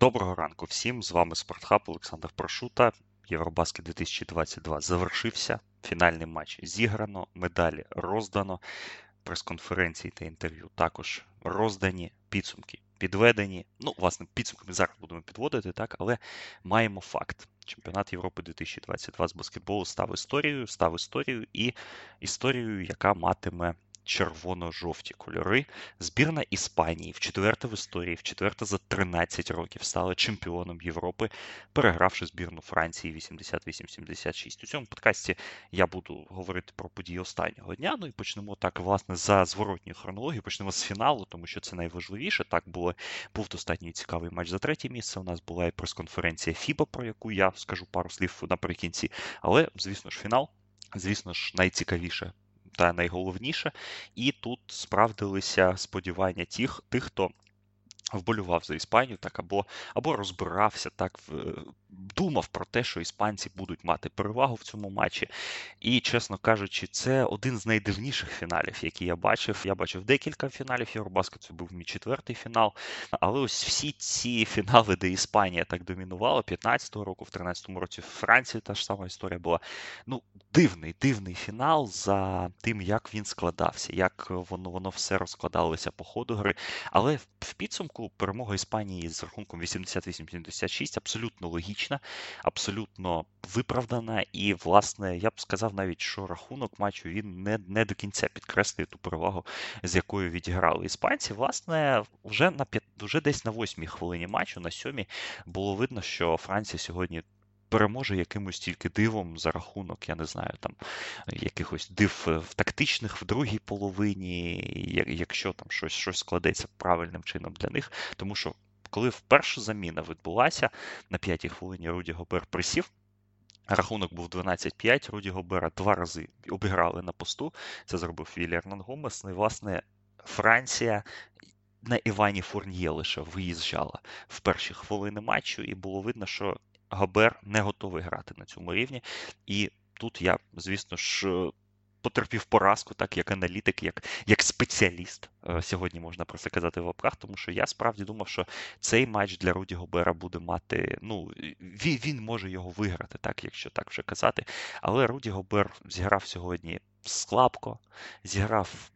Доброго ранку всім. З вами Спортхаб Олександр Прошута. Євробаскет 2022 завершився. Фінальний матч зіграно, медалі роздано. Прес-конференції та інтерв'ю також роздані, підсумки підведені. Ну, власне, підсумки ми зараз будемо підводити, так, але маємо факт. Чемпіонат Європи 2022 з баскетболу став історією, став історією і історією, яка матиме червоно-жовті кольори. Збірна Іспанії в четверте в історії, в четверте за 13 років стала чемпіоном Європи, перегравши збірну Франції 88-76. У цьому подкасті я буду говорити про події останнього дня. Ну і почнемо так, власне, за зворотньою хронологією. Почнемо з фіналу, тому що це найважливіше. Так було був достатньо цікавий матч за третє місце. У нас була і прес-конференція FIBA, про яку я скажу пару слів наприкінці. Але, звісно ж, фінал. Звісно ж, найцікавіше та найголовніше. І тут справдилися сподівання тих, тих, хто вболював за Іспанію, так або або розбирався, так думав про те, що іспанці будуть мати перевагу в цьому матчі. І, чесно кажучи, це один з найдивніших фіналів, які я бачив. Я бачив декілька фіналів Євробаскету, це був мій четвертий фінал. Але ось всі ці фінали, де Іспанія так домінувала, 15-го року, в 13-му році в Франції та ж сама історія була. Ну, дивний, дивний фінал за тим, як він складався, як воно воно все розкладалося по ходу гри. Але в підсумку перемога Іспанії з рахунком 88-76 абсолютно логічна, абсолютно виправдана. І, власне, я б сказав навіть, що рахунок матчу він не не до кінця підкреслює ту перевагу, з якою відіграли іспанці. Власне, вже на вже десь на восьмій хвилині матчу, на сьомій, було видно, що Франція сьогодні переможе якимось тільки дивом за рахунок, я не знаю, там якихось див в тактичних в другій половині, якщо там щось щось складеться правильним чином для них. Тому що коли вперше заміна відбулася на п'ятій хвилині Руді Гобер присів. Рахунок був 12-5. Руді Гобера два рази обіграли на посту. Це зробив Віллі Гомес. Ну і, власне, Франція на Івані Фурньє лише виїжджала в перші хвилини матчу, і було видно, що Габер не готовий грати на цьому рівні. І тут я, звісно ж, потерпів поразку, так як аналітик, як як спеціаліст. Е, сьогодні можна про це казати в лапках, тому що я справді думав, що цей матч для Руді Гобера буде мати. Ну, він, він може його виграти, так, якщо так вже казати. Але Руді Гобер зіграв сьогодні слабко, зіграв.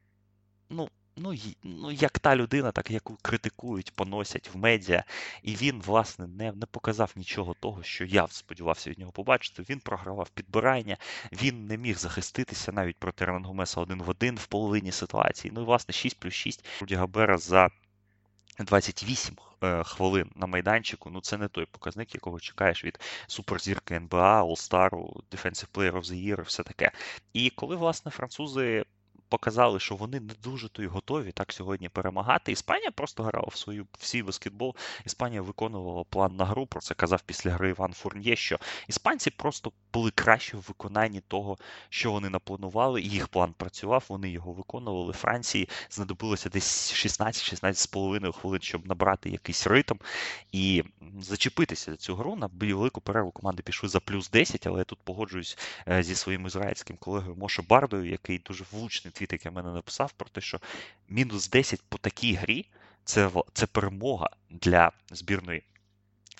ну, ну, ну, як та людина, так яку критикують, поносять в медіа, і він, власне, не не показав нічого того, що я сподівався від нього побачити. Він програвав підбирання, він не міг захиститися навіть проти Рангомеса один в один в половині ситуації. Ну і власне 6 плюс 6 Руді Габера за 28 е, хвилин на майданчику. Ну це не той показник, якого чекаєш від суперзірки НБА, All-Star, Defensive Player of the Year і все таке. І коли, власне, французи показали, що вони не дуже то й готові так сьогодні перемагати. Іспанія просто грала в свою в свій баскетбол. Іспанія виконувала план на гру. Про це казав після гри Іван Фурнє, що іспанці просто були краще в виконанні того, що вони напланували. Їх план працював, вони його виконували. Франції знадобилося десь 16-16 з половиною хвилин, щоб набрати якийсь ритм і зачепитися за цю гру. На велику перерву команди пішли за плюс 10, але я тут погоджуюсь е, зі своїм ізраїльським колегою Моше Бардою, який дуже влучний твіт, який мене написав, про те, що мінус 10 по такій грі це, це перемога для збірної.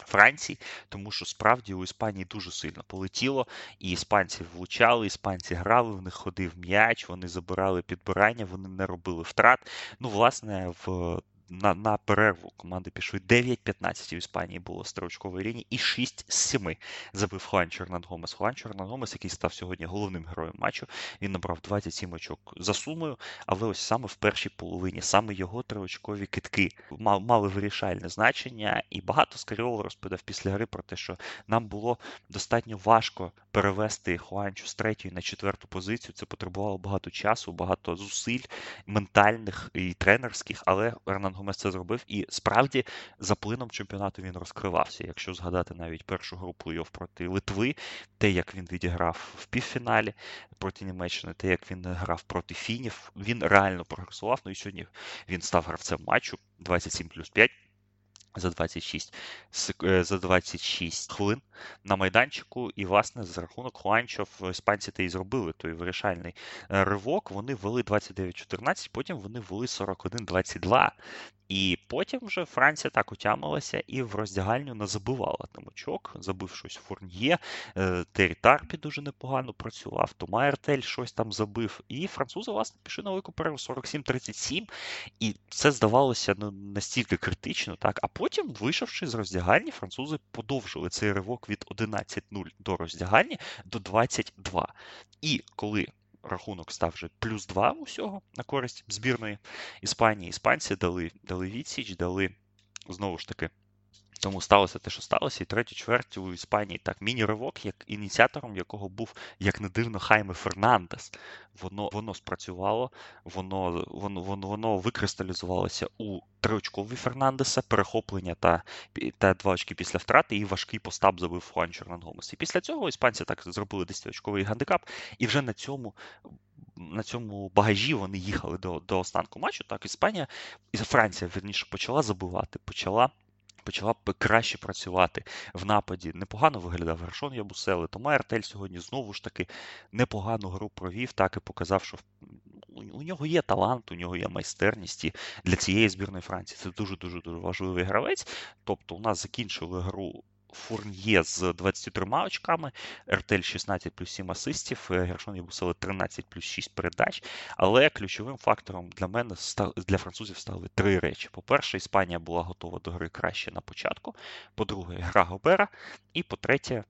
Франції, тому що справді у Іспанії дуже сильно полетіло, і іспанці влучали, іспанці грали, в них ходив м'яч, вони забирали підбирання, вони не робили втрат. Ну, власне, в на на перерву команди пішли 9-15 в Іспанії було строчкової лінії і 6 з 7 забив Хуан Чорнан Гомес. Хуан Чорнан Гомес, який став сьогодні головним героєм матчу, він набрав 27 очок за сумою, але ось саме в першій половині, саме його триочкові китки мали вирішальне значення. І багато Скаріол розповідав після гри про те, що нам було достатньо важко перевести Хуанчу з третьої на четверту позицію. Це потребувало багато часу, багато зусиль ментальних і тренерських, але Ернан Гомес це зробив, і справді за плином чемпіонату він розкривався. Якщо згадати навіть першу гру плей-офф проти Литви, те, як він відіграв в півфіналі проти Німеччини, те, як він грав проти Фінів, він реально прогресував. Ну і сьогодні він став гравцем матчу 27 плюс 5 за 26 е, за 26 хвилин на майданчику, і, власне, за рахунок Хуанчов іспанці та і зробили той вирішальний е, ривок. Вони вели 29-14, потім вони вели 41-22. І потім вже Франція так утямилася і в роздягальню не забивала там очок, забив щось Фурньє, е, Террі Тарпі дуже непогано працював, Тома Ертель щось там забив. І французи, власне, пішли на велику перерву 47-37. І це здавалося ну, настільки критично, так. А потім, вийшовши з роздягальні, французи подовжили цей ривок від 11-0 до роздягальні до 22. І коли рахунок став вже плюс 2 усього на користь збірної Іспанії. Іспанці дали дали відсіч, дали знову ж таки. Тому сталося те, що сталося, і третю чверть у Іспанії так міні-ривок, як ініціатором якого був, як не дивно, Хайме Фернандес. Воно воно спрацювало, воно воно, воно, воно викристалізувалося у триочкові Фернандеса, перехоплення та та два очки після втрати, і важкий постап забив Хуан Чорнангомес. І після цього іспанці так зробили 10-очковий гандикап, і вже на цьому. На цьому багажі вони їхали до до останку матчу. Так, Іспанія і Франція верніше почала забивати, почала почала б краще працювати в нападі. Непогано виглядав Гершон Ябусели. Тома Артель сьогодні знову ж таки непогану гру провів, так і показав, що у нього є талант, у нього є майстерність і для цієї збірної Франції. Це дуже дуже дуже важливий гравець. Тобто, у нас закінчили гру Фурньє з 23 очками, РТЛ 16 плюс 7 асистів, е, Гершон Єбусели 13 плюс 6 передач. Але ключовим фактором для мене для французів стали три речі. По-перше, Іспанія була готова до гри краще на початку. По-друге, гра Гобера. І по-третє,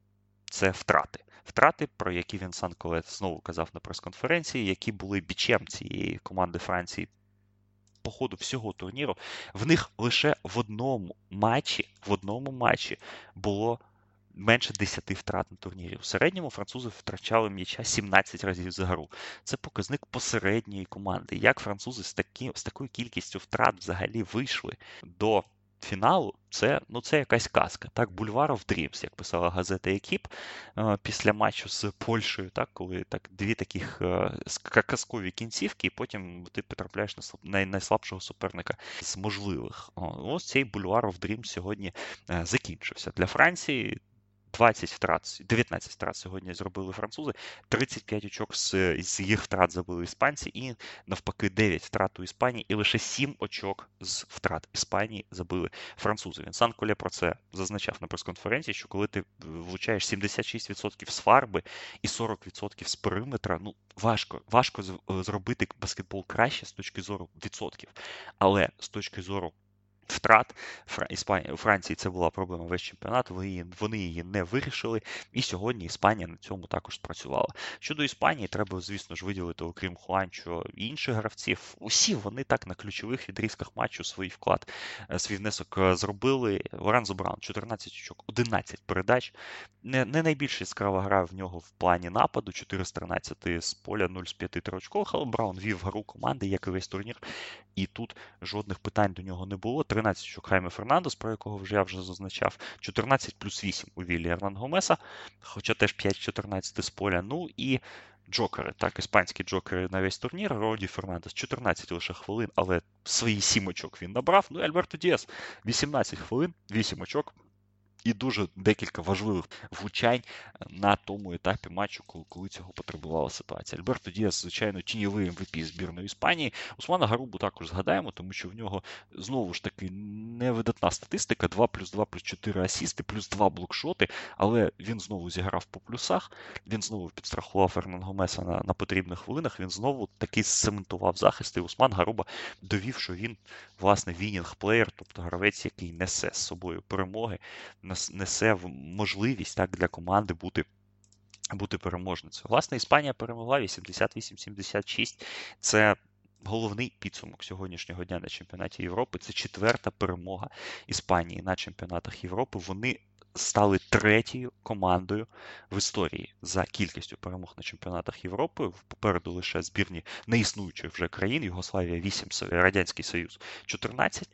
це втрати. Втрати, про які Вінсан Колет знову казав на прес-конференції, які були бічем цієї команди Франції по ходу всього турніру, в них лише в одному матчі, в одному матчі було менше 10 втрат на турнірі. У середньому французи втрачали м'яча 17 разів за гру. Це показник посередньої команди. Як французи з такі, з такою кількістю втрат взагалі вийшли до фіналу це ну, це якась казка. Так, Бульвар of Dreams, як писала газета Екіп е, після матчу з Польщею, так, коли так дві таких е, казкові кінцівки, і потім ти потрапляєш на найслабшого суперника з можливих. Ось цей Бульвар of Dreams сьогодні е, закінчився. Для Франції 20 втрат, 19 втрат сьогодні зробили французи, 35 очок з, з їх втрат забили іспанці, і навпаки 9 втрат у Іспанії, і лише 7 очок з втрат Іспанії забили французи. Він Сан Коле про це зазначав на прес-конференції, що коли ти влучаєш 76% з фарби і 40% з периметра, ну важко важко зробити баскетбол краще з точки зору відсотків. Але з точки зору втрат у Франції це була проблема весь чемпіонат. Вони її не вирішили, і сьогодні Іспанія на цьому також спрацювала. Щодо Іспанії, треба, звісно ж, виділити, окрім Хуанчо інших гравців. Усі вони так на ключових відрізках матчу свій вклад, е, свій внесок е, зробили. Лорензо Браун 14 очок, 11 передач. Не не найбільш яскрава гра в нього в плані нападу. 4 з 13 з поля, 0 з 5 триочкових, але Браун вів гру команди, як і весь турнір. І тут жодних питань до нього не було. 13 очок Хайме Фернандес, про якого вже я вже зазначав, 14 плюс 8 у Віллі Ернан Гомеса, хоча теж 5-14 з поля. Ну і джокери, так, іспанські джокери на весь турнір. Роді Фернандес 14 лише хвилин, але свої 7 очок він набрав. Ну і Альберто Діас 18 хвилин, 8 очок і дуже декілька важливих влучань на тому етапі матчу, коли коли цього потребувала ситуація. Альберто Діас, звичайно, тіньовий МВП збірної Іспанії. Усмана Гарубу також згадаємо, тому що в нього знову ж таки невидатна статистика: 2 плюс 2 плюс 4 асісти, плюс 2 блокшоти. Але він знову зіграв по плюсах. Він знову підстрахував Фернан Гомеса на, на потрібних хвилинах. Він знову таки цементував захист. І Усман Гаруба довів, що він власне вінінг плеєр, тобто гравець, який несе з собою перемоги несе можливість так для команди бути. Бути переможницею. Власне, Іспанія перемогла 88-76. Це головний підсумок сьогоднішнього дня на чемпіонаті Європи. Це четверта перемога Іспанії на чемпіонатах Європи. Вони стали третьою командою в історії за кількістю перемог на чемпіонатах Європи. Попереду лише збірні неіснуючих вже країн. Югославія 8, Радянський Союз 14.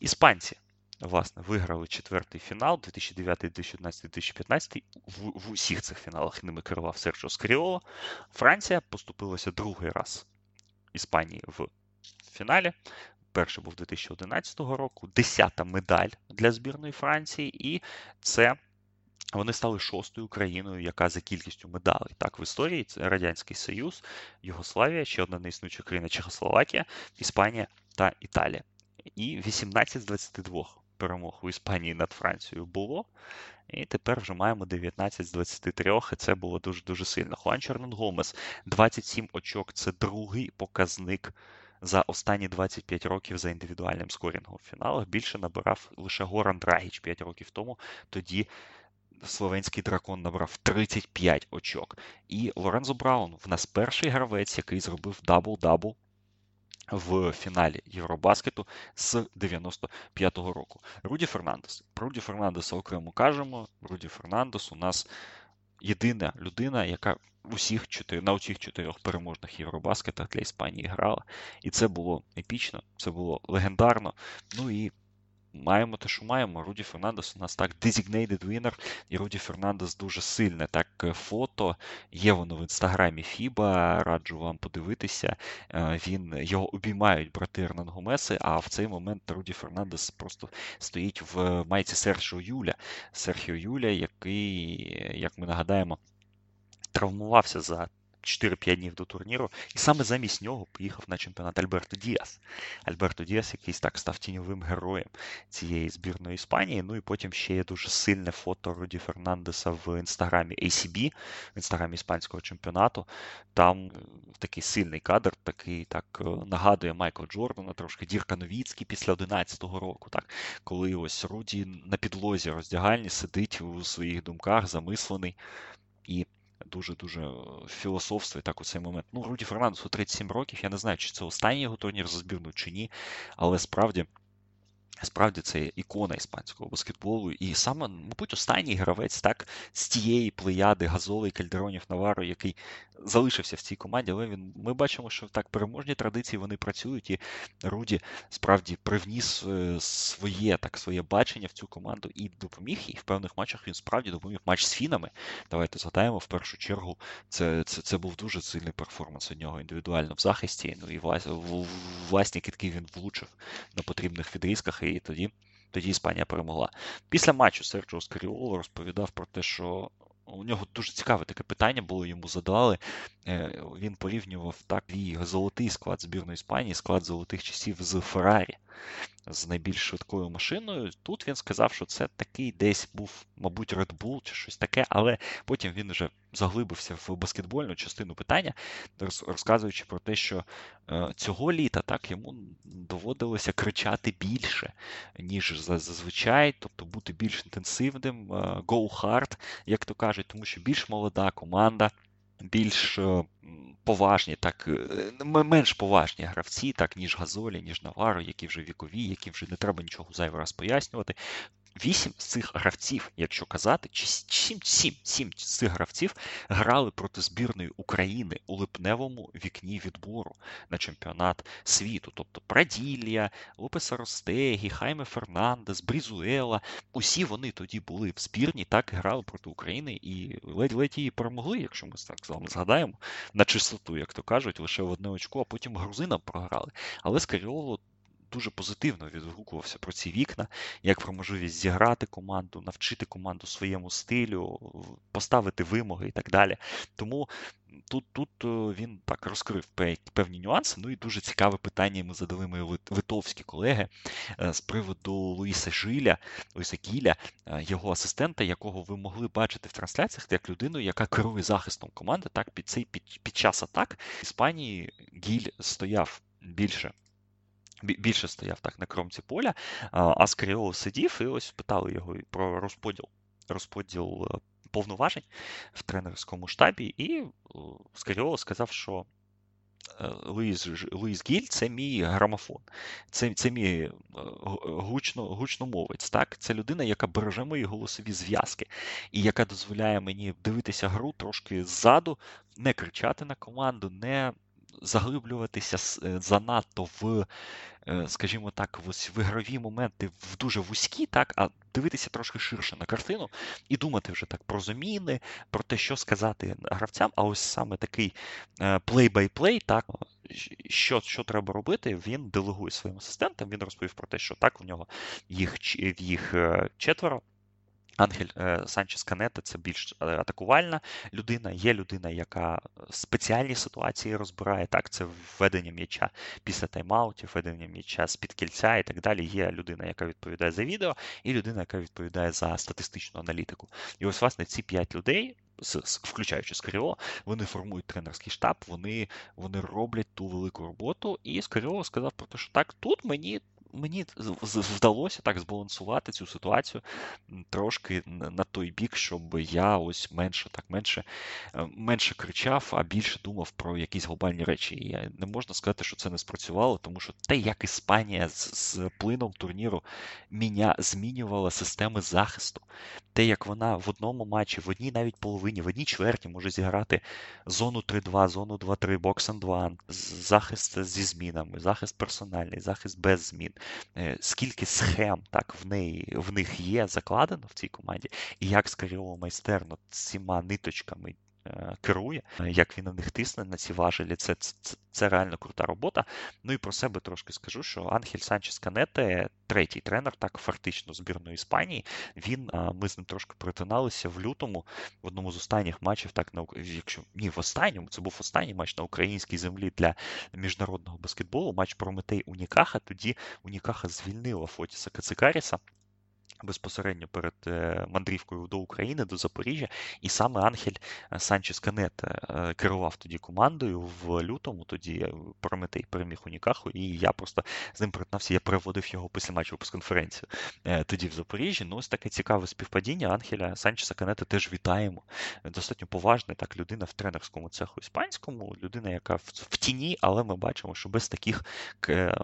Іспанці власне, виграли четвертий фінал 2009, 2011, 2015. В, в усіх цих фіналах ними керував Серджо Скріоло. Франція поступилася другий раз Іспанії в фіналі. Перший був 2011 року, десята медаль для збірної Франції, і це. Вони стали шостою країною, яка за кількістю медалей. Так, в історії це Радянський Союз, Югославія, ще одна неіснуюча країна Чехословакія, Іспанія та Італія. І 18 з 22 перемог у Іспанії над Францією було. І тепер вже маємо 19 з 23, і це було дуже-дуже сильно. Хуан Чернон Гомес 27 очок це другий показник за останні 25 років за індивідуальним скорінгом в фіналах. Більше набирав лише Горан Драгіч 5 років тому. Тоді словенський дракон набрав 35 очок. І Лорензо Браун в нас перший гравець, який зробив дабл-дабл в фіналі Євробаскету з 95-го року. Руді Фернандес. Про Руді Фернандеса окремо кажемо. Руді Фернандес у нас єдина людина, яка усіх чотири, на усіх чотирьох переможних Євробаскетах для Іспанії грала. І це було епічно, це було легендарно. Ну і маємо те, що маємо. Руді Фернандес у нас так designated winner, і Руді Фернандес дуже сильне так фото. Є воно в інстаграмі Фіба. Раджу вам подивитися. Е, він його обіймають брати Ернан Гомеси, а в цей момент Руді Фернандес просто стоїть в майці Серхіо Юля. Серхіо Юля, який, як ми нагадаємо, травмувався за 4-5 днів до турніру, і саме замість нього поїхав на чемпіонат Альберто Діас. Альберто Діас, якийсь так став тіньовим героєм цієї збірної Іспанії. Ну і потім ще є дуже сильне фото Руді Фернандеса в інстаграмі ACB, в інстаграмі іспанського чемпіонату. Там е, такий сильний кадр, такий так е, нагадує Майкла Джордана, трошки Дірка Новіцький після 11-го року, так коли ось Руді на підлозі роздягальні сидить у своїх думках, замислений. І дуже-дуже е, філософствує так у цей момент. Ну, Руді Фернандесу 37 років. Я не знаю, чи це останній його турнір за збірну, чи ні, але справді. Справді це ікона іспанського баскетболу, і саме, мабуть, останній гравець так з тієї плеяди Газоли Кальдеронів Наваро, який залишився в цій команді, але він ми бачимо, що так переможні традиції вони працюють, і Руді справді привніс е, своє так своє бачення в цю команду і допоміг їй в певних матчах. Він справді допоміг матч з фінами. Давайте згадаємо в першу чергу. Це це, це був дуже сильний перформанс у нього індивідуально в захисті. Ну і власні китки він влучив на потрібних відрізках, і тоді. Тоді Іспанія перемогла. Після матчу Серджо Скаріоло розповідав про те, що у нього дуже цікаве таке питання було, йому задали. Е, він порівнював так і золотий склад збірної Іспанії, склад золотих часів з Феррарі, з найбільш швидкою машиною. Тут він сказав, що це такий десь був, мабуть, Red Bull чи щось таке, але потім він вже заглибився в баскетбольну частину питання, розказуючи про те, що е, цього літа так йому доводилося кричати більше, ніж зазвичай, тобто бути більш інтенсивним, е, go hard, як то кажуть, тому що більш молода команда більш е, поважні, так е, менш поважні гравці, так ніж Газолі, ніж Наваро, які вже вікові, які вже не треба нічого зайвий раз пояснювати. Вісім з цих гравців, якщо казати, чи сім, сім, сім з цих гравців грали проти збірної України у липневому вікні відбору на чемпіонат світу. Тобто Праділія, Лопеса Ростегі, Хайме Фернандес, Брізуела. Усі вони тоді були в збірні, так грали проти України і ледь-ледь її перемогли, якщо ми так з вами згадаємо, на чистоту, як то кажуть, лише в одне очко, а потім грузинам програли. Але Скаріоло дуже позитивно відгукувався про ці вікна, як про можливість зіграти команду, навчити команду своєму стилю, поставити вимоги і так далі. Тому тут тут е, він так розкрив певні нюанси. Ну і дуже цікаве питання йому задали мої литовські колеги е, з приводу Луїса Жиля, Луїса Гіля, е, його асистента, якого ви могли бачити в трансляціях, як людину, яка керує захистом команди. Так, під цей під, під час атак Іспанії Гіль стояв більше більше стояв так на кромці поля, а Скріол сидів і ось питали його про розподіл розподіл е, повноважень в тренерському штабі, і Скаріоло сказав, що е, Луїс Луїс Гіль це мій грамофон, це це мій е, гучно, гучномовець. Так? Це людина, яка береже мої голосові зв'язки, і яка дозволяє мені дивитися гру трошки ззаду, не кричати на команду, не заглиблюватися е, занадто в, е, скажімо так, в ігрові моменти в дуже вузькі, так, а дивитися трошки ширше на картину і думати вже так про заміни, про те, що сказати гравцям. А ось саме такий play-by-play, так, що що треба робити, він делегує своїм асистентам. Він розповів про те, що так, у нього їх їх е, четверо. Анхель е, Санчес-Каньєте це більш е, атакувальна людина. Є людина, яка спеціальні ситуації розбирає. Так, це введення м'яча після тайм-аутів, введення м'яча з-під кільця і так далі. Є людина, яка відповідає за відео, і людина, яка відповідає за статистичну аналітику. І ось, власне, ці п'ять людей. Включаючи Скаріо, вони формують тренерський штаб, вони вони роблять ту велику роботу. І Скаріо сказав про те, що так, тут мені мені вдалося так збалансувати цю ситуацію трошки на той бік, щоб я ось менше так менше е, менше кричав, а більше думав про якісь глобальні речі. І не можна сказати, що це не спрацювало, тому що те, як Іспанія з, з плином турніру міня, змінювала системи захисту, те, як вона в одному матчі, в одній навіть половині, в одній чверті може зіграти зону 3-2, зону 2-3, бокс 2 захист зі змінами, захист персональний, захист без змін. Е, скільки схем так в неї в них є закладено в цій команді, і як Скаріо майстерно цими ниточками керує, е, як він на них тисне на ці важелі. Це, це це, реально крута робота. Ну і про себе трошки скажу, що Ангель Санчес Канете, третій тренер, так фактично збірної Іспанії. Він ми з ним трошки перетиналися в лютому в одному з останніх матчів, так на якщо ні, в останньому це був останній матч на українській землі для міжнародного баскетболу. Матч Прометей Унікаха. Тоді Унікаха звільнила Фотіса Кацикаріса безпосередньо перед е, мандрівкою до України, до Запоріжжя, і саме Анхель е, Санчес Канет е, керував тоді командою в лютому. Тоді Прометей переміг у Нікаху, і я просто з ним перетнався. Я переводив його після матчу прес-конференцію тоді в Запоріжжі. Ну, ось таке цікаве співпадіння. Анхеля Санчеса Канета теж вітаємо. Достатньо поважний так людина в тренерському цеху іспанському, людина, яка в тіні, але ми бачимо, що без таких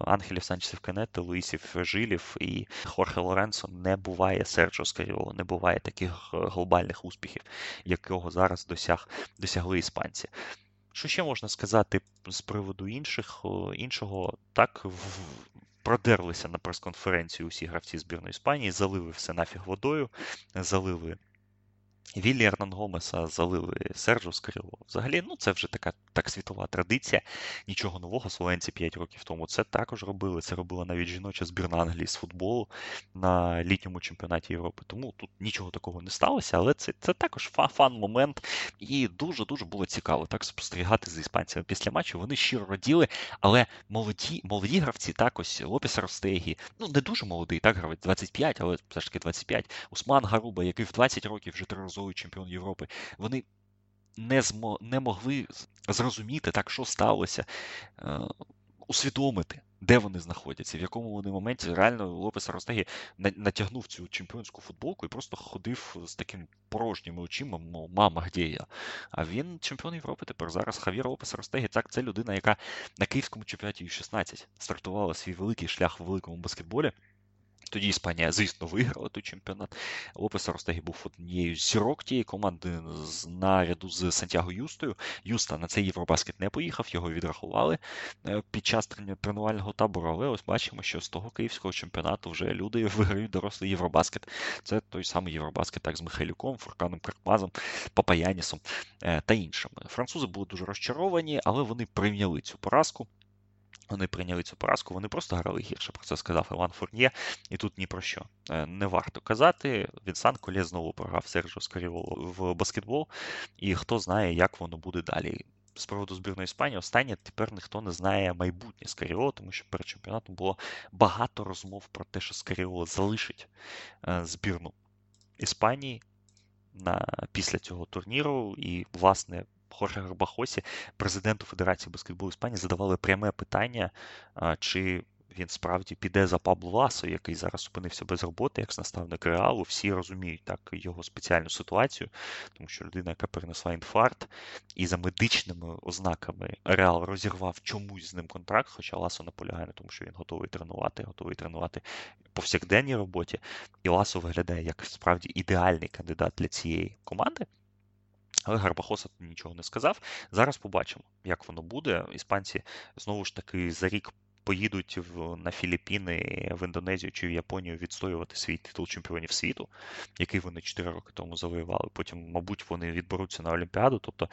Анхелів Санчесів Канета, Луїсів Жилів і Хорхе Лоренцо не буває Серджо Скаріоло, не буває таких е, глобальних успіхів, якого зараз досяг, досягли іспанці. Що ще можна сказати з приводу інших, іншого? Так, в, продерлися на прес-конференцію усі гравці збірної Іспанії, залили все нафіг водою, залили Віллі Ернан Гомеса залили Серджо Скрило. Взагалі, ну це вже така так світова традиція. Нічого нового. Словенці 5 років тому це також робили. Це робила навіть жіноча збірна Англії з футболу на літньому чемпіонаті Європи. Тому тут нічого такого не сталося, але це це також фан-момент. І дуже-дуже було цікаво так спостерігати з іспанцями після матчу. Вони щиро раділи, але молоді молоді гравці так ось Лопес Ростегі, ну не дуже молодий, так гравець 25, але все ж таки 25. Усман Гаруба, який в 20 років вже три неодноразовий чемпіон Європи, вони не змо, не могли зрозуміти, так, що сталося, е, усвідомити, де вони знаходяться, в якому вони моменті реально Лопес Ростегі натягнув цю чемпіонську футболку і просто ходив з таким порожніми очима, мов мама, де я? А він чемпіон Європи тепер зараз. Хавір Лопес Ростегі. Так, це людина, яка на київському чемпіонаті U16 стартувала свій великий шлях в великому баскетболі. Тоді Іспанія, звісно, виграла той чемпіонат. Лопес Ростегі був однією з зірок тієї команди наряду з Сантьяго Юстою. Юста на цей Євробаскет не поїхав, його відрахували е, під час тренувального табору. Але ось бачимо, що з того київського чемпіонату вже люди виграють дорослий Євробаскет. Це той самий Євробаскет, так з Михайлюком, Фурканом Кракмазом, Папаянісом е, та іншими. Французи були дуже розчаровані, але вони прийняли цю поразку. Вони прийняли цю поразку, вони просто грали гірше. Про це сказав Іван Фурнє, і тут ні про що е, не варто казати. Вінсан Колє знову програв Сержо Скаріволу в баскетбол, і хто знає, як воно буде далі. З приводу збірної Іспанії, останнє тепер ніхто не знає майбутнє Скаріоло, тому що перед чемпіонатом було багато розмов про те, що Скаріоло залишить е, збірну Іспанії на, після цього турніру. І, власне, Хорхе Гарбахосі, президенту Федерації баскетболу Іспанії, задавали пряме питання, чи він справді піде за Пабло Ласо, який зараз опинився без роботи, як наставник реалу. Всі розуміють так його спеціальну ситуацію, тому що людина, яка перенесла інфаркт, і за медичними ознаками Реал розірвав чомусь з ним контракт, хоча Ласо наполягає на тому, що він готовий тренувати, готовий тренувати повсякденній роботі. І Ласо виглядає як справді ідеальний кандидат для цієї команди. Але Гарбахоса нічого не сказав. Зараз побачимо, як воно буде. Іспанці знову ж таки за рік поїдуть в, на Філіппіни, в Індонезію чи в Японію відстоювати свій титул чемпіонів світу, який вони 4 роки тому завоювали. Потім, мабуть, вони відберуться на Олімпіаду. Тобто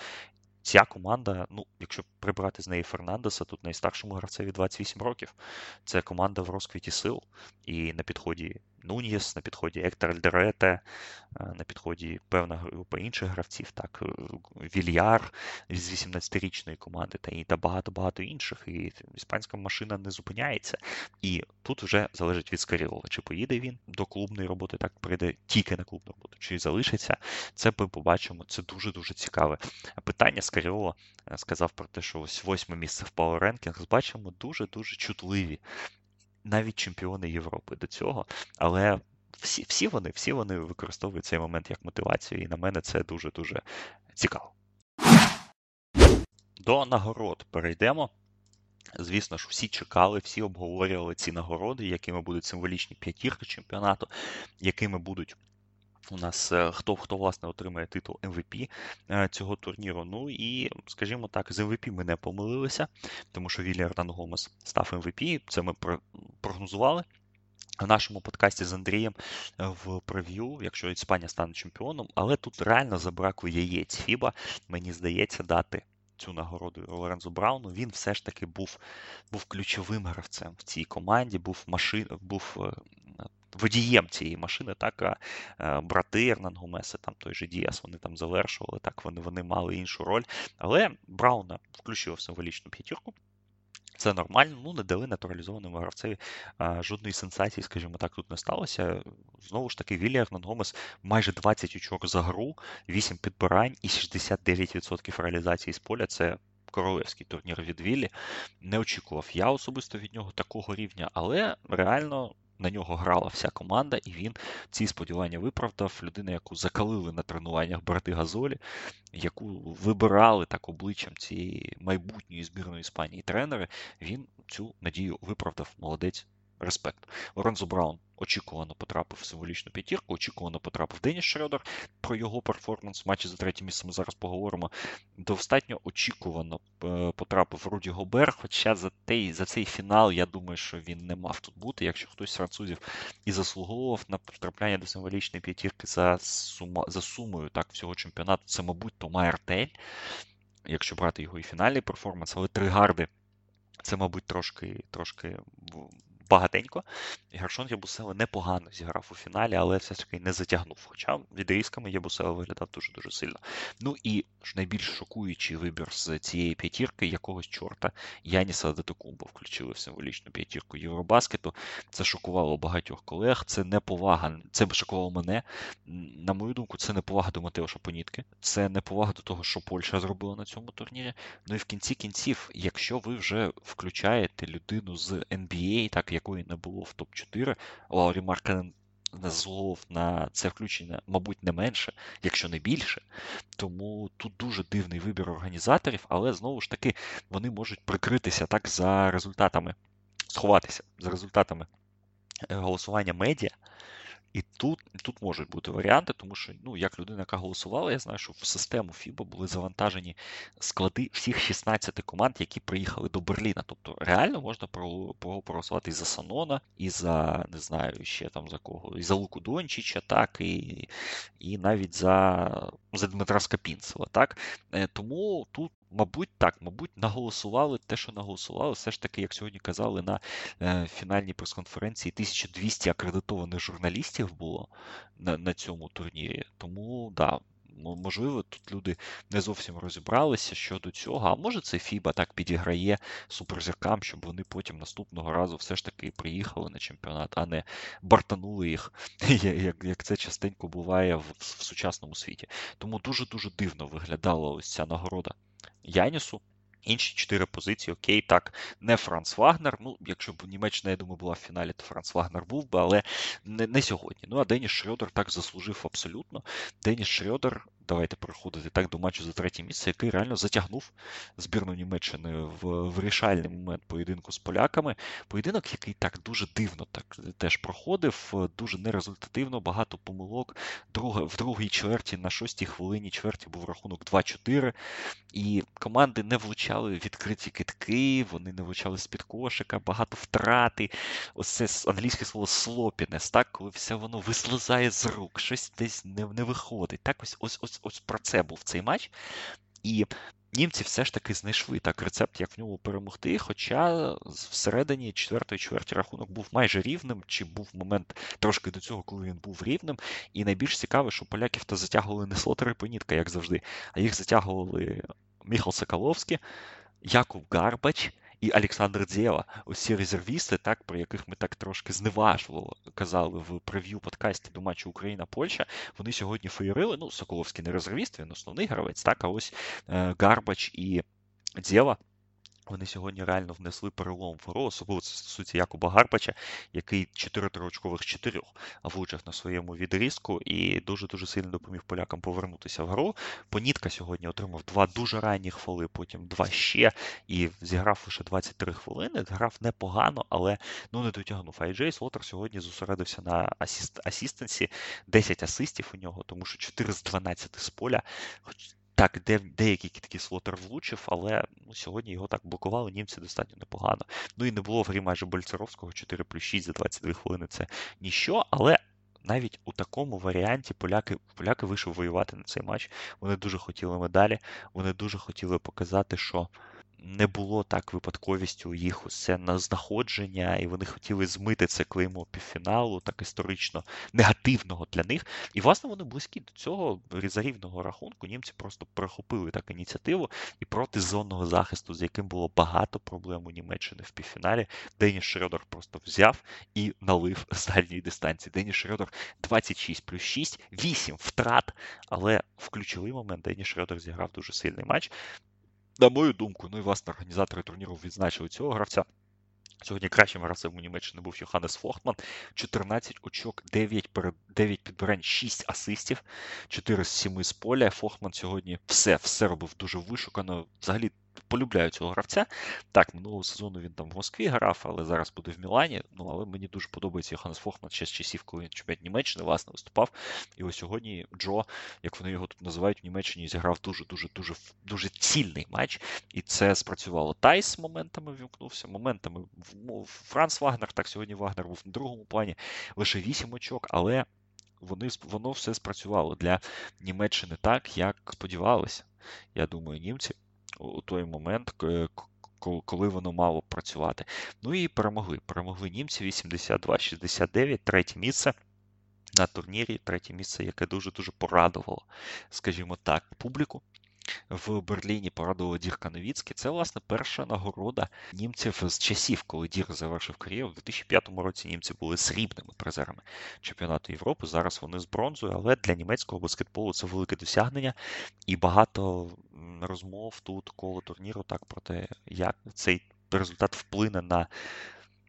ця команда, ну, якщо прибрати з неї Фернандеса, тут найстаршому гравцеві 28 років. Це команда в розквіті сил, і на підході Нуніс, на підході Ектор Альдерете, на підході певна група інших гравців, так, Вільяр з 18-річної команди та і та багато-багато інших. І іспанська машина не зупиняється. І тут вже залежить від Скаріола, чи поїде він до клубної роботи, так прийде тільки на клубну роботу, чи залишиться. Це ми побачимо. Це дуже-дуже цікаве питання. Скаріола сказав про те, що ось восьме місце в Power Rankings. Бачимо дуже-дуже чутливі навіть чемпіони Європи до цього. Але всі всі вони всі вони використовують цей момент як мотивацію, і на мене це дуже-дуже цікаво. До нагород перейдемо. Звісно ж, всі чекали, всі обговорювали ці нагороди, якими будуть символічні п'ятірки чемпіонату, якими будуть у нас е, хто хто власне отримає титул MVP е, цього турніру. Ну і, скажімо так, з MVP ми не помилилися, тому що Вілі Ардан Гомес став MVP. Це ми прогнозували. В нашому подкасті з Андрієм е, в прев'ю, якщо Іспанія стане чемпіоном, але тут реально забракло яєць Фіба, мені здається, дати цю нагороду Лорензу Брауну. Він все ж таки був був ключовим гравцем в цій команді, був машин, був водієм цієї машини, так, а е, брати Ернан Гомеси, там той же Діас, вони там завершували, так, вони вони мали іншу роль. Але Брауна включив в символічну п'ятірку. Це нормально, ну не дали натуралізованому гравцеві а, жодної сенсації, скажімо так, тут не сталося. Знову ж таки, Вілі Ернан Гомес майже 20 очок за гру, 8 підбирань і 69% реалізації з поля. Це королевський турнір від Віллі. Не очікував я особисто від нього такого рівня, але реально на нього грала вся команда, і він ці сподівання виправдав. Людина, яку закалили на тренуваннях брати Газолі, яку вибирали так обличчям цієї майбутньої збірної Іспанії тренери, він цю надію виправдав. Молодець респект. Лорензо Браун очікувано потрапив в символічну п'ятірку, очікувано потрапив Деніс Шредер про його перформанс в матчі за третє місце. Ми зараз поговоримо. Достатньо очікувано е, потрапив Руді Гобер. Хоча за той, за цей фінал, я думаю, що він не мав тут бути. Якщо хтось з французів і заслуговував на потрапляння до символічної п'ятірки за сума, за сумою так, всього чемпіонату, це, мабуть, Тома Артель, якщо брати його і фінальний перформанс, але три гарди. Це, мабуть, трошки трошки багатенько. І Гершон Ябусела непогано зіграв у фіналі, але все ж таки не затягнув. Хоча відрізками Ябусела виглядав дуже-дуже сильно. Ну і найбільш шокуючий вибір з цієї п'ятірки якогось чорта Яніса Датокумбо включили в символічну п'ятірку Євробаскету. Це шокувало багатьох колег. Це неповага, це шокувало мене. На мою думку, це неповага до Матеоша Понітки. Це неповага до того, що Польща зробила на цьому турнірі. Ну і в кінці кінців, якщо ви вже включаєте людину з NBA, так якої не було в топ-4. Лаурі Марканен злов на це включення, мабуть, не менше, якщо не більше. Тому тут дуже дивний вибір організаторів, але знову ж таки вони можуть прикритися так за результатами, сховатися за результатами е, голосування медіа. І тут тут можуть бути варіанти, тому що, ну, як людина, яка голосувала, я знаю, що в систему FIBA були завантажені склади всіх 16 команд, які приїхали до Берліна. Тобто реально можна проголосувати і за Санона, і за не знаю, ще там за кого, і за Луку Дончича, так, і і навіть за за Дмитра Скапінцева. так. Е, тому тут Мабуть, так, мабуть, наголосували те, що наголосували, все ж таки, як сьогодні казали, на е, фінальній прес-конференції 1200 акредитованих журналістів було на на цьому турнірі. Тому, да, можливо, тут люди не зовсім розібралися щодо цього. А може це Фіба так підіграє суперзіркам, щоб вони потім наступного разу все ж таки приїхали на чемпіонат, а не бартанули їх, як як це частенько буває в, в сучасному світі. Тому дуже-дуже дивно виглядала ось ця нагорода. Янісу. Інші чотири позиції, окей, так, не Франц Вагнер. Ну, якщо б Німеччина, я думаю, була в фіналі, то Франц Вагнер був би, але не не сьогодні. Ну, а Деніс Шрьодер так заслужив абсолютно. Деніс Шрьодер давайте переходити так до матчу за третє місце, який реально затягнув збірну Німеччини в вирішальний момент поєдинку з поляками. Поєдинок, який так дуже дивно так теж проходив, дуже нерезультативно, багато помилок. Друга, в другій чверті на шостій хвилині чверті був рахунок 2-4. І команди не влучали відкриті китки, вони не влучали з-під кошика, багато втрати. Ось це англійське слово слопінес, так, коли все воно вислизає з рук, щось десь не не виходить. Так, ось ось ось ось про це був цей матч. І німці все ж таки знайшли так рецепт, як в ньому перемогти. Хоча всередині четвертої чверті рахунок був майже рівним, чи був момент трошки до цього, коли він був рівним. І найбільш цікаве, що поляків то затягували не Слотер і Понітка, як завжди, а їх затягували Міхал Соколовський, Яков Гарбач і Олександр Дзєва, усі резервісти, так про яких ми так трошки зневажливо казали в прев'ю подкасті до матчу Україна-Польща. Вони сьогодні феєрили. Ну, Соколовський не резервіст, він основний гравець, так, а ось е, Гарбач і Дзєва вони сьогодні реально внесли перелом в гру, особливо це стосується Якуба Гарбача, який 4 триочкових з 4 влучив на своєму відрізку і дуже-дуже сильно допоміг полякам повернутися в гру. Понітка сьогодні отримав два дуже ранніх фоли, потім два ще, і зіграв лише 23 хвилини. Грав непогано, але ну не дотягнув. А Джей Слотер сьогодні зосередився на асіст, асістенсі, 10 асистів у нього, тому що 4 з 12 з поля. Так, де, деякий такий слотер влучив, але ну, сьогодні його так блокували німці достатньо непогано. Ну і не було в грі майже Больцеровського 4 плюс 6 за 22 хвилини. Це ніщо, але навіть у такому варіанті поляки поляки вийшли воювати на цей матч. Вони дуже хотіли медалі, вони дуже хотіли показати, що не було так випадковістю їх усе на знаходження, і вони хотіли змити це клеймо півфіналу, так історично негативного для них. І, власне, вони близькі до цього різарівного рахунку. Німці просто перехопили так ініціативу і проти зонного захисту, з яким було багато проблем у Німеччини в півфіналі. Деніс Шредер просто взяв і налив з дальньої дистанції. Деніс Шредер 26 плюс 6, 8 втрат. Але в ключовий момент Деніс Шредер зіграв дуже сильний матч. На мою думку, ну і власне організатори турніру відзначили цього гравця. Сьогодні кращим гравцем у Німеччині був Йоханнес Фохтман. 14 очок, 9 9 підбирань, 6 асистів, 4 з 7 з поля. Фохтман сьогодні все все робив дуже вишукано. Взагалі полюбляю цього гравця. Так, минулого сезону він там в Москві грав, але зараз буде в Мілані. Ну, але мені дуже подобається Йоханнес Фохман ще з часів, коли він чемпіонат Німеччини власне виступав. І ось сьогодні Джо, як вони його тут називають в Німеччині, зіграв дуже дуже дуже цільний матч. І це спрацювало. Тайс моментами вімкнувся, моментами Франц Вагнер. Так, сьогодні Вагнер був на другому плані, лише 8 очок, але. Вони воно все спрацювало для Німеччини так, як сподівалися. Я думаю, німці у той момент, коли воно мало працювати. Ну і перемогли. Перемогли німці 82-69, третє місце. На турнірі третє місце, яке дуже-дуже порадувало, скажімо так, публіку в Берліні порадувала Дірка Новіцький. Це, власне, перша нагорода німців з часів, коли Дір завершив кар'єру. У 2005 році німці були срібними призерами чемпіонату Європи. Зараз вони з бронзою, але для німецького баскетболу це велике досягнення і багато розмов тут коло турніру так про те, як цей результат вплине на,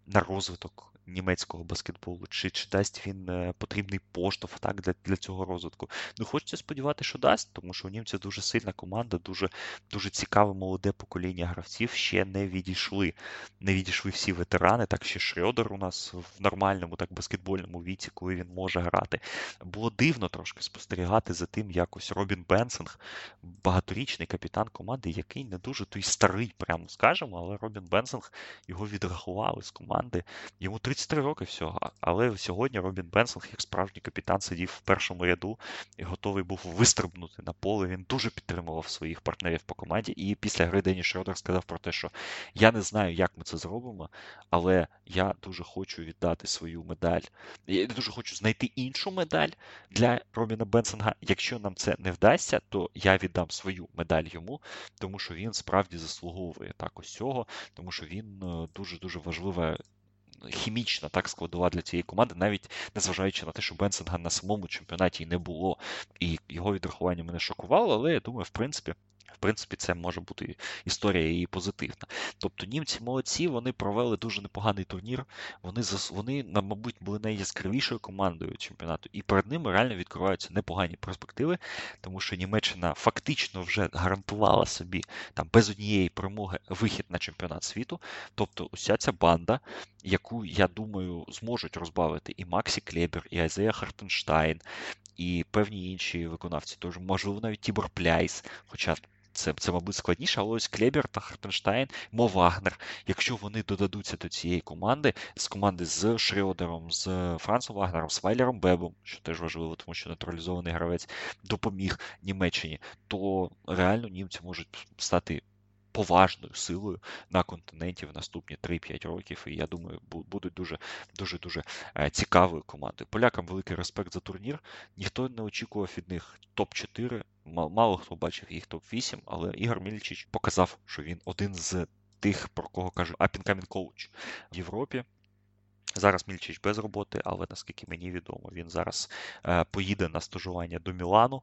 на розвиток німецького баскетболу, чи чи дасть він е, потрібний поштовх так, для для цього розвитку. Ну, хочеться сподіватися, що дасть, тому що у німців дуже сильна команда, дуже дуже цікаве молоде покоління гравців ще не відійшли. Не відійшли всі ветерани, так ще Шрьодер у нас в нормальному так баскетбольному віці, коли він може грати. Було дивно трошки спостерігати за тим, якось Робін Бенцинг, багаторічний капітан команди, який не дуже той старий, прямо скажемо, але Робін Бенцинг його відрахували з команди. Йому 33 роки всього. Але сьогодні Робін Бенцинг, як справжній капітан, сидів в першому ряду і готовий був вистрибнути на поле. Він дуже підтримував своїх партнерів по команді. І після гри Дені Шродер сказав про те, що я не знаю, як ми це зробимо, але я дуже хочу віддати свою медаль. Я дуже хочу знайти іншу медаль для Робіна Бенсонга. Якщо нам це не вдасться, то я віддам свою медаль йому, тому що він справді заслуговує так ось цього, тому що він дуже дуже важлива хімічна так складова для цієї команди, навіть незважаючи на те, що Бенсинга на самому чемпіонаті не було, і його відрахування мене шокувало, але я думаю, в принципі. В принципі, це може бути історія і позитивна. Тобто німці молодці, вони провели дуже непоганий турнір. Вони вони, мабуть, були найяскравішою командою чемпіонату, і перед ними реально відкриваються непогані перспективи, тому що Німеччина фактично вже гарантувала собі там без однієї перемоги вихід на чемпіонат світу. Тобто, уся ця банда, яку я думаю зможуть розбавити і Максі Клебер, і Айзея Хартенштайн, і певні інші виконавці. Тож, можливо, навіть Тібор Пляйс, хоча це, це, мабуть, складніше, але ось Клебер та Хартенштайн, Мо Вагнер, якщо вони додадуться до цієї команди, з команди з Шрьодером, з Францом Вагнером, з Вайлером-Беббом, що теж важливо, тому що натуралізований гравець допоміг Німеччині, то реально німці можуть стати поважною силою на континенті в наступні 3-5 років. І я думаю, будуть дуже дуже дуже е, цікавою командою. Полякам великий респект за турнір. Ніхто не очікував від них топ-4. Мало хто бачив їх топ-8, але Ігор Мільчич показав, що він один з тих, про кого кажуть, апінкамін коуч в Європі. Зараз Мільчич без роботи, але наскільки мені відомо, він зараз е, поїде на стажування до Мілану,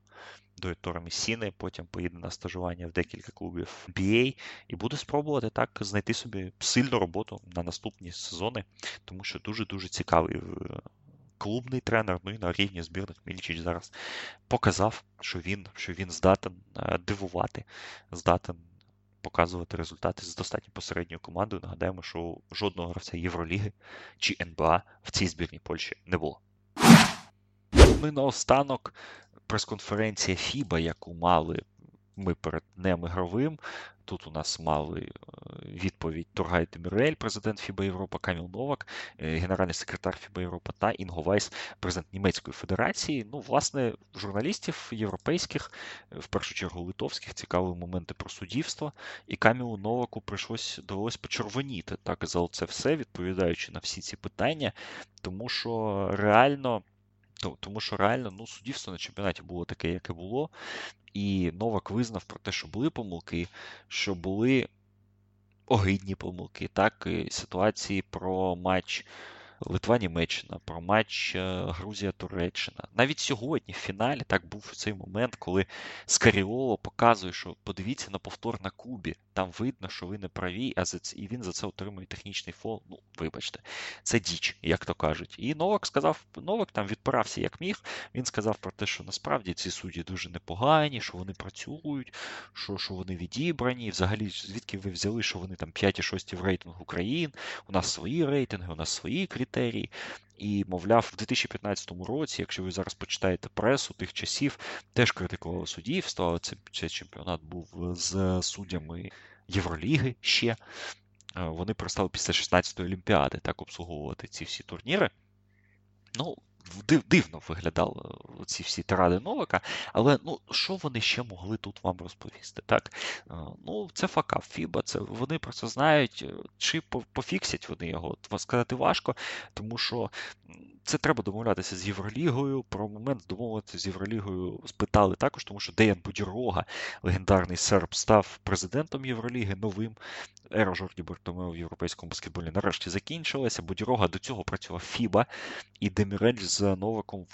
до Тора Месіни, потім поїде на стажування в декілька клубів BA і буде спробувати так знайти собі сильну роботу на наступні сезони, тому що дуже-дуже цікавий е, клубний тренер, ну і на рівні збірних Мільчич зараз показав, що він, що він здатен е, дивувати, здатен показувати результати з достатньо посередньою командою. Нагадаємо, що жодного гравця Євроліги чи НБА в цій збірній Польщі не було. Ну і наостанок прес-конференція FIBA, яку мали ми перед днем ігровим. Тут у нас мали е, відповідь Тургай Демюрель, президент ФІБА Європа, Каміл Новак, е, генеральний секретар ФІБА Європа та Інго Вайс, президент Німецької Федерації. Ну, власне, журналістів європейських, е, в першу чергу литовських, цікавили моменти про суддівство. І Камілу Новаку прийшлось довелось почервоніти так за це все, відповідаючи на всі ці питання, тому що реально. Тому що реально ну, суддівство на чемпіонаті було таке, яке було. І Новак визнав про те, що були помилки, що були огидні помилки, так, і ситуації про матч Литва-Німеччина, про матч е, Грузія-Туреччина. Навіть сьогодні в фіналі так був цей момент, коли Скаріоло показує, що подивіться на повтор на Кубі. Там видно, що ви не праві, а за це, і він за це отримує технічний фол. Ну, вибачте, це діч, як то кажуть. І Новак сказав, Новак там відпирався як міг. Він сказав про те, що насправді ці судді дуже непогані, що вони працюють, що що вони відібрані. взагалі, звідки ви взяли, що вони там 5-6 в рейтингу країн, у нас свої рейтинги, у нас свої критерії. І, мовляв, в 2015 році, якщо ви зараз почитаєте пресу тих часів, теж критикували суддівство, але це, цей чемпіонат був з суддями Євроліги ще. Е, вони перестали після 16-ї Олімпіади так обслуговувати ці всі турніри. Ну, дивно виглядали ці всі тиради Новака, але ну, що вони ще могли тут вам розповісти? так? Е, ну, Це факап Фіба, це вони про це знають, е, чи пофіксять вони його, сказати важко, тому що це треба домовлятися з Євролігою. Про момент домовитися з Євролігою спитали також, тому що Деян Будірога, легендарний серб, став президентом Євроліги новим. Ера Жорді Бартомео в європейському баскетболі нарешті закінчилася. Будірога до цього працював Фіба, і Демірель з Новаком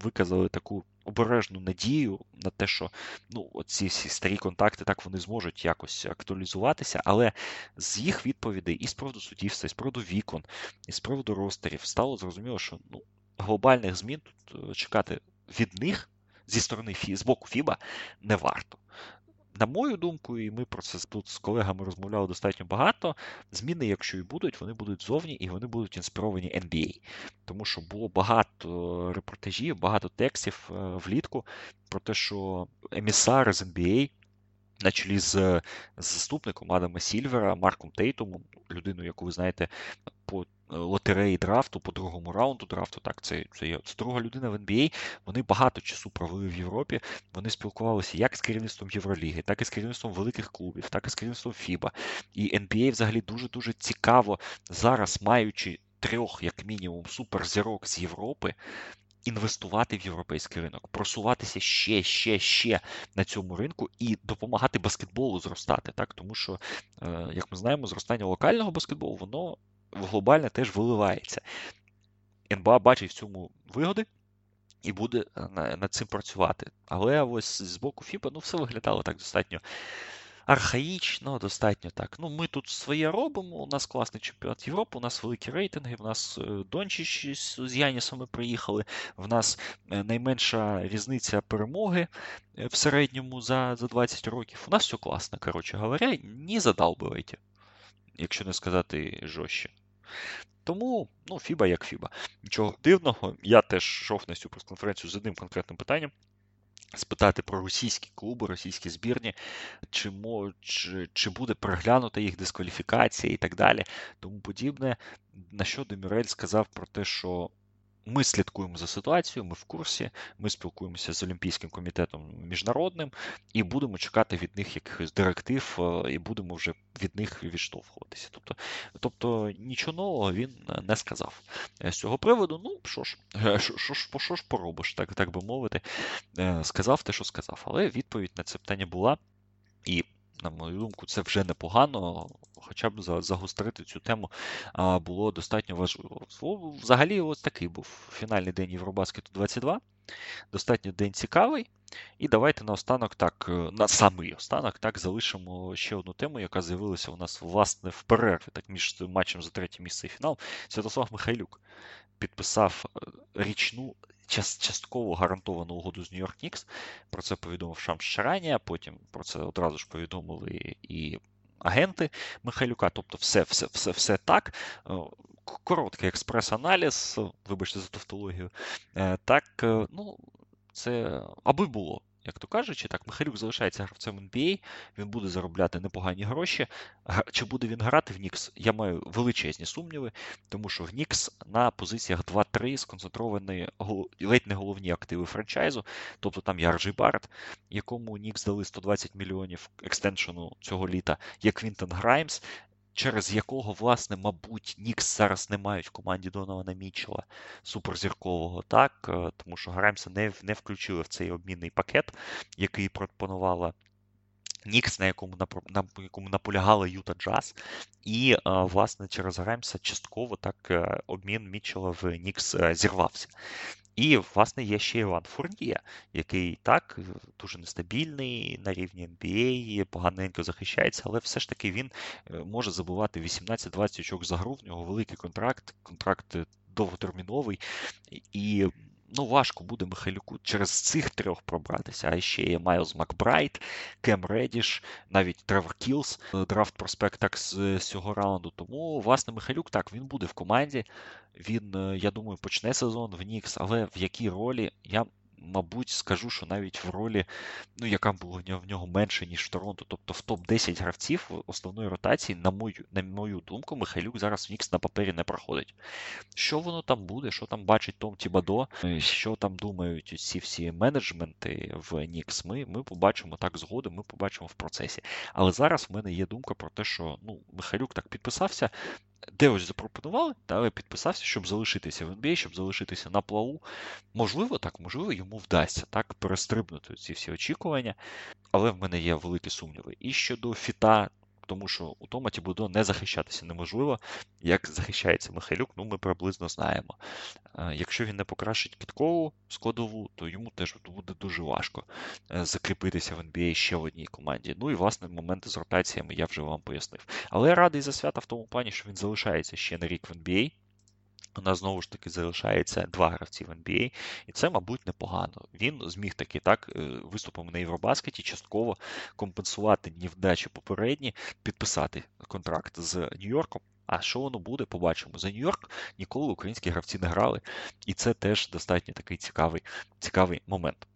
виказали таку обережну надію на те, що ну, ці всі старі контакти так вони зможуть якось актуалізуватися, але з їх відповідей і з приводу суддівства, і з приводу вікон, і з приводу ростерів стало зрозуміло, що ну, глобальних змін тут е, чекати від них зі сторони Фі, з боку Фіба не варто. На мою думку, і ми про це тут з колегами розмовляли достатньо багато. Зміни, якщо і будуть, вони будуть зовні і вони будуть інспіровані NBA. Тому що було багато репортажів, багато текстів е, влітку про те, що емісари з NBA на чолі з заступником Адама Сільвера, Марком Тейтумом, людиною, яку ви знаєте, по лотереї драфту, по другому раунду драфту, так, це це є це друга людина в NBA. Вони багато часу провели в Європі. Вони спілкувалися як з керівництвом Євроліги, так і з керівництвом великих клубів, так і з керівництвом FIBA. І NBA взагалі дуже-дуже цікаво зараз, маючи трьох, як мінімум, суперзірок з Європи, інвестувати в європейський ринок, просуватися ще, ще, ще на цьому ринку і допомагати баскетболу зростати. Так? Тому що, е, як ми знаємо, зростання локального баскетболу, воно глобальне теж виливається. НБА бачить в цьому вигоди. І буде е, над цим працювати. Але ось з боку ФІБА ну, все виглядало так достатньо архаїчно, достатньо так. Ну, Ми тут своє робимо, у нас класний чемпіонат Європи, у нас великі рейтинги, в нас е, Дончич з Янісами приїхали, в нас е, найменша різниця перемоги в середньому за за 20 років. У нас все класно, коротше говоря, не задалбивайте, якщо не сказати жорстче. Тому, ну, Фіба як Фіба. Нічого дивного, я теж йшов на цю прес-конференцію з одним конкретним питанням. спитати про російські клуби, російські збірні, чи чи, чи буде переглянута їх дискваліфікація і так далі, тому подібне. На що Демюрель сказав про те, що ми слідкуємо за ситуацією, ми в курсі, ми спілкуємося з Олімпійським комітетом міжнародним і будемо чекати від них якихось директив, е, і будемо вже від них відштовхуватися. Тобто, тобто нічого нового він не сказав з цього приводу. Ну що ж, що ж, що ж поробиш, так так би мовити, е, сказав те, що сказав. Але відповідь на це питання була. І на мою думку, це вже непогано, хоча б загострити цю тему було достатньо важливо. Взагалі, ось такий був фінальний день Євробаскету 22. Достатньо день цікавий. І давайте наостанок, так, е, на самий останок, так, залишимо ще одну тему, яка з'явилася у нас власне в перерві, так між матчем за третє місце і фінал. Святослав Михайлюк підписав е, річну частково гарантовану угоду з Нью-Йорк Нікс. Про це повідомив Шамс Шарані, потім про це одразу ж повідомили і агенти Михайлюка. Тобто, все, все, все, все так. Е, короткий експрес-аналіз, вибачте за тавтологію. Е, так, ну, це аби було як то кажучи, так, Михайлюк залишається гравцем NBA, він буде заробляти непогані гроші. Чи буде він грати в Нікс? Я маю величезні сумніви, тому що в Нікс на позиціях 2-3 сконцентровані ледь не головні активи франчайзу. Тобто там є Ар Джей Барретт, якому Нікс дали 120 мільйонів extension у цього літа, є Квінтон Граймс, через якого, власне, мабуть, Нікс зараз не мають в команді Донована Мітчелла суперзіркового, так, е, тому що Граймса не не включили в цей обмінний пакет, який пропонувала. Нікс, на якому на якому наполягала Юта Джаз, і, е, власне, через Граймса частково так е, обмін Мічела в Нікс зірвався. І, власне, є ще Іван Фурнія, який так дуже нестабільний на рівні NBA, поганенько захищається, але все ж таки він е, може забувати 18-20 очок за гру. В нього великий контракт, контракт е, довготерміновий. І ну, важко буде Михайлюку через цих трьох пробратися. А ще є Майлз Макбрайд, Кем Редіш, навіть Тревор Кілс, е, драфт проспект так з цього раунду. Тому, власне, Михайлюк так, він буде в команді. Він, е, я думаю, почне сезон в Нікс, але в якій ролі я мабуть, скажу, що навіть в ролі, ну, яка була в нього менше, ніж в Торонто, тобто в топ-10 гравців основної ротації, на мою на мою думку, Михайлюк зараз в Нікс на папері не проходить. Що воно там буде, що там бачить Том Тібадо, що там думають ці всі менеджменти в Нікс, ми ми побачимо так згодом, ми побачимо в процесі. Але зараз в мене є думка про те, що ну, Михайлюк так підписався де ось запропонували, та підписався, щоб залишитися в NBA, щоб залишитися на плаву. Можливо, так, можливо, йому вдасться так перестрибнути ці всі очікування, але в мене є великі сумніви. І щодо фіта, тому що у Томаті буде не захищатися неможливо. Як захищається Михайлюк, ну ми приблизно знаємо. Е, якщо він не покращить кіткову складову, то йому теж буде дуже важко е, закріпитися в NBA ще в одній команді. Ну і власне моменти з ротаціями я вже вам пояснив. Але я радий за свята в тому плані, що він залишається ще на рік в NBA. У нас знову ж таки залишається два гравці в NBA, і це, мабуть, непогано. Він зміг таки так е, виступом на Євробаскеті частково компенсувати невдачі попередні, підписати контракт з Нью-Йорком. А що воно буде, побачимо. За Нью-Йорк ніколи українські гравці не грали, і це теж достатньо такий цікавий, цікавий момент.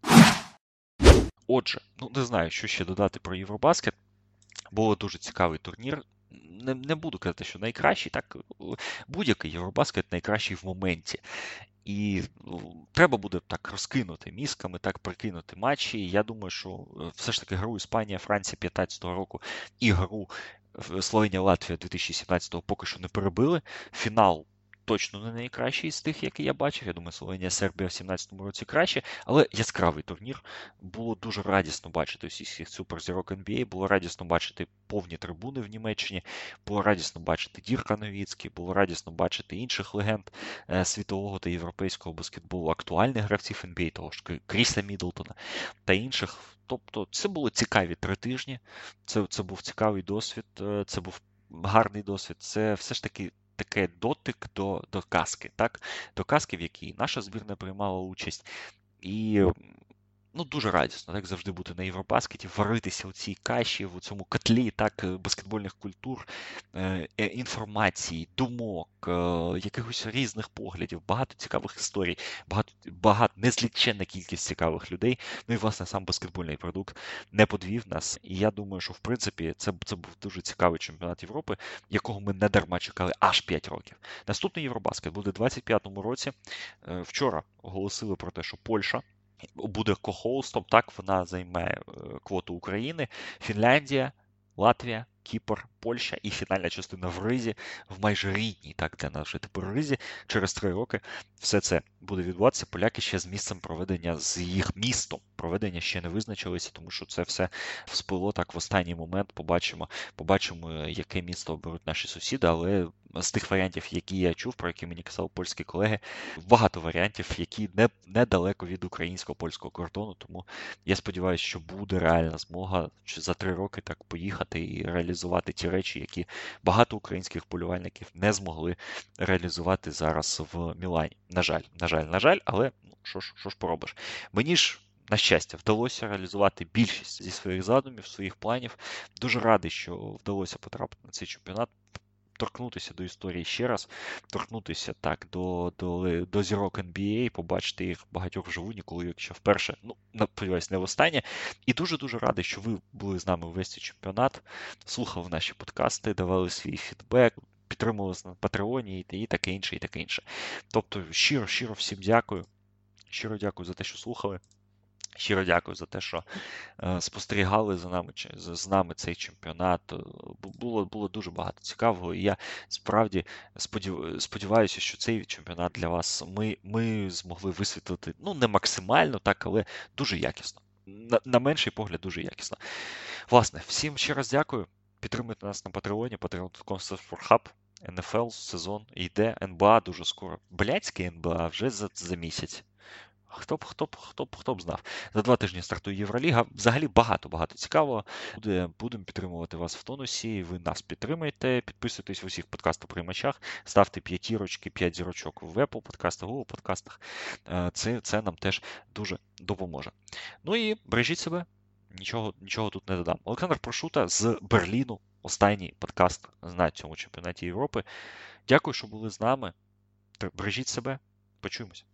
Отже, ну не знаю, що ще додати про Євробаскет. Було дуже цікавий турнір не не буду казати, що найкращий, так будь-який Євробаскет найкращий в моменті. І ну, треба буде так розкинути мізками, так прикинути матчі. Я думаю, що е, все ж таки гру Іспанія, Франція 2015 року і гру е, Словенія Латвія 2017-го поки що не перебили. Фінал точно не найкращий з тих, які я бачив. Я думаю, Словенія Сербія в 17-му році краще, але яскравий турнір. Було дуже радісно бачити цих суперзірок NBA, було радісно бачити повні трибуни в Німеччині, було радісно бачити Дірка Новіцький, було радісно бачити інших легенд е, світового та європейського баскетболу, актуальних гравців NBA, того ж Кріса Мідлтона та інших. Тобто це були цікаві три тижні. Це це був цікавий досвід, е, це був гарний досвід. Це все ж таки таке дотик до до казки, так? До казки, в якій наша збірна приймала участь. І ну, дуже радісно, так завжди бути на Євробаскеті, варитися у цій каші, в цьому котлі так, е, баскетбольних культур, е, е, інформації, думок, якихось різних поглядів, багато цікавих історій, багато багато незліченна кількість цікавих людей. Ну і власне сам баскетбольний продукт не подвів нас. І я думаю, що в принципі це це був дуже цікавий чемпіонат Європи, якого ми не дарма чекали аж 5 років. Наступний Євробаскет буде у 25-му році. Вчора оголосили про те, що Польща буде кохоустом, так вона займе е, квоту України, Фінляндія, Латвія, Кіпр, Польща і фінальна частина в Ризі, в майже рідній, так для нас вже тепер Ризі. Через три роки все це буде відбуватися. Поляки ще з місцем проведення з їх містом. Проведення ще не визначилися, тому що це все всплило так в останній момент. Побачимо, побачимо, яке місто оберуть наші сусіди, але з тих варіантів, які я чув, про які мені казали польські колеги, багато варіантів, які не недалеко від українського польського кордону. Тому я сподіваюся, що буде реальна змога за три роки так поїхати і реалізувати ті речі, які багато українських полювальників не змогли реалізувати зараз в Мілані. На жаль, на жаль, на жаль, але ну що ж, що ж поробиш? Мені ж. На щастя, вдалося реалізувати більшість зі своїх задумів, своїх планів. Дуже радий, що вдалося потрапити на цей чемпіонат торкнутися до історії ще раз, торкнутися так до до, до зірок NBA, побачити їх багатьох вживу, ніколи, якщо вперше, ну, сподіваюсь, не востаннє. І дуже-дуже радий, що ви були з нами увесь цей чемпіонат, слухали наші подкасти, давали свій фідбек. Підтримували на Патреоні і таке інше, і таке інше. Тобто, щиро, щиро всім дякую. Щиро дякую за те, що слухали. Щиро дякую за те, що е, спостерігали за нами з нами цей чемпіонат. Е, було було дуже багато цікавого, і я справді сподіваюся, що цей чемпіонат для вас ми ми змогли висвітлити ну не максимально, так, але дуже якісно. На, на менший погляд, дуже якісно. Власне, всім ще раз дякую. Підтримуйте нас на Патреоні, patreon.com NFL сезон йде, НБА дуже скоро. Блядський НБА вже за, за місяць. Хто б хто б хто б хто б знав. За два тижні стартує Євроліга. Взагалі багато-багато цікавого. Буде, Будемо підтримувати вас в тонусі. Ви нас підтримуєте. Підписуйтесь в усіх подкастоприймачах, ставте п'ятірочки, п'ять зірочок в Apple подкастах, Google подкастах. Е, це це нам теж дуже допоможе. Ну і бережіть себе, нічого нічого тут не додам. Олександр Прошута з Берліну. Останній подкаст на цьому чемпіонаті Європи. Дякую, що були з нами. Бережіть себе. Почуємося.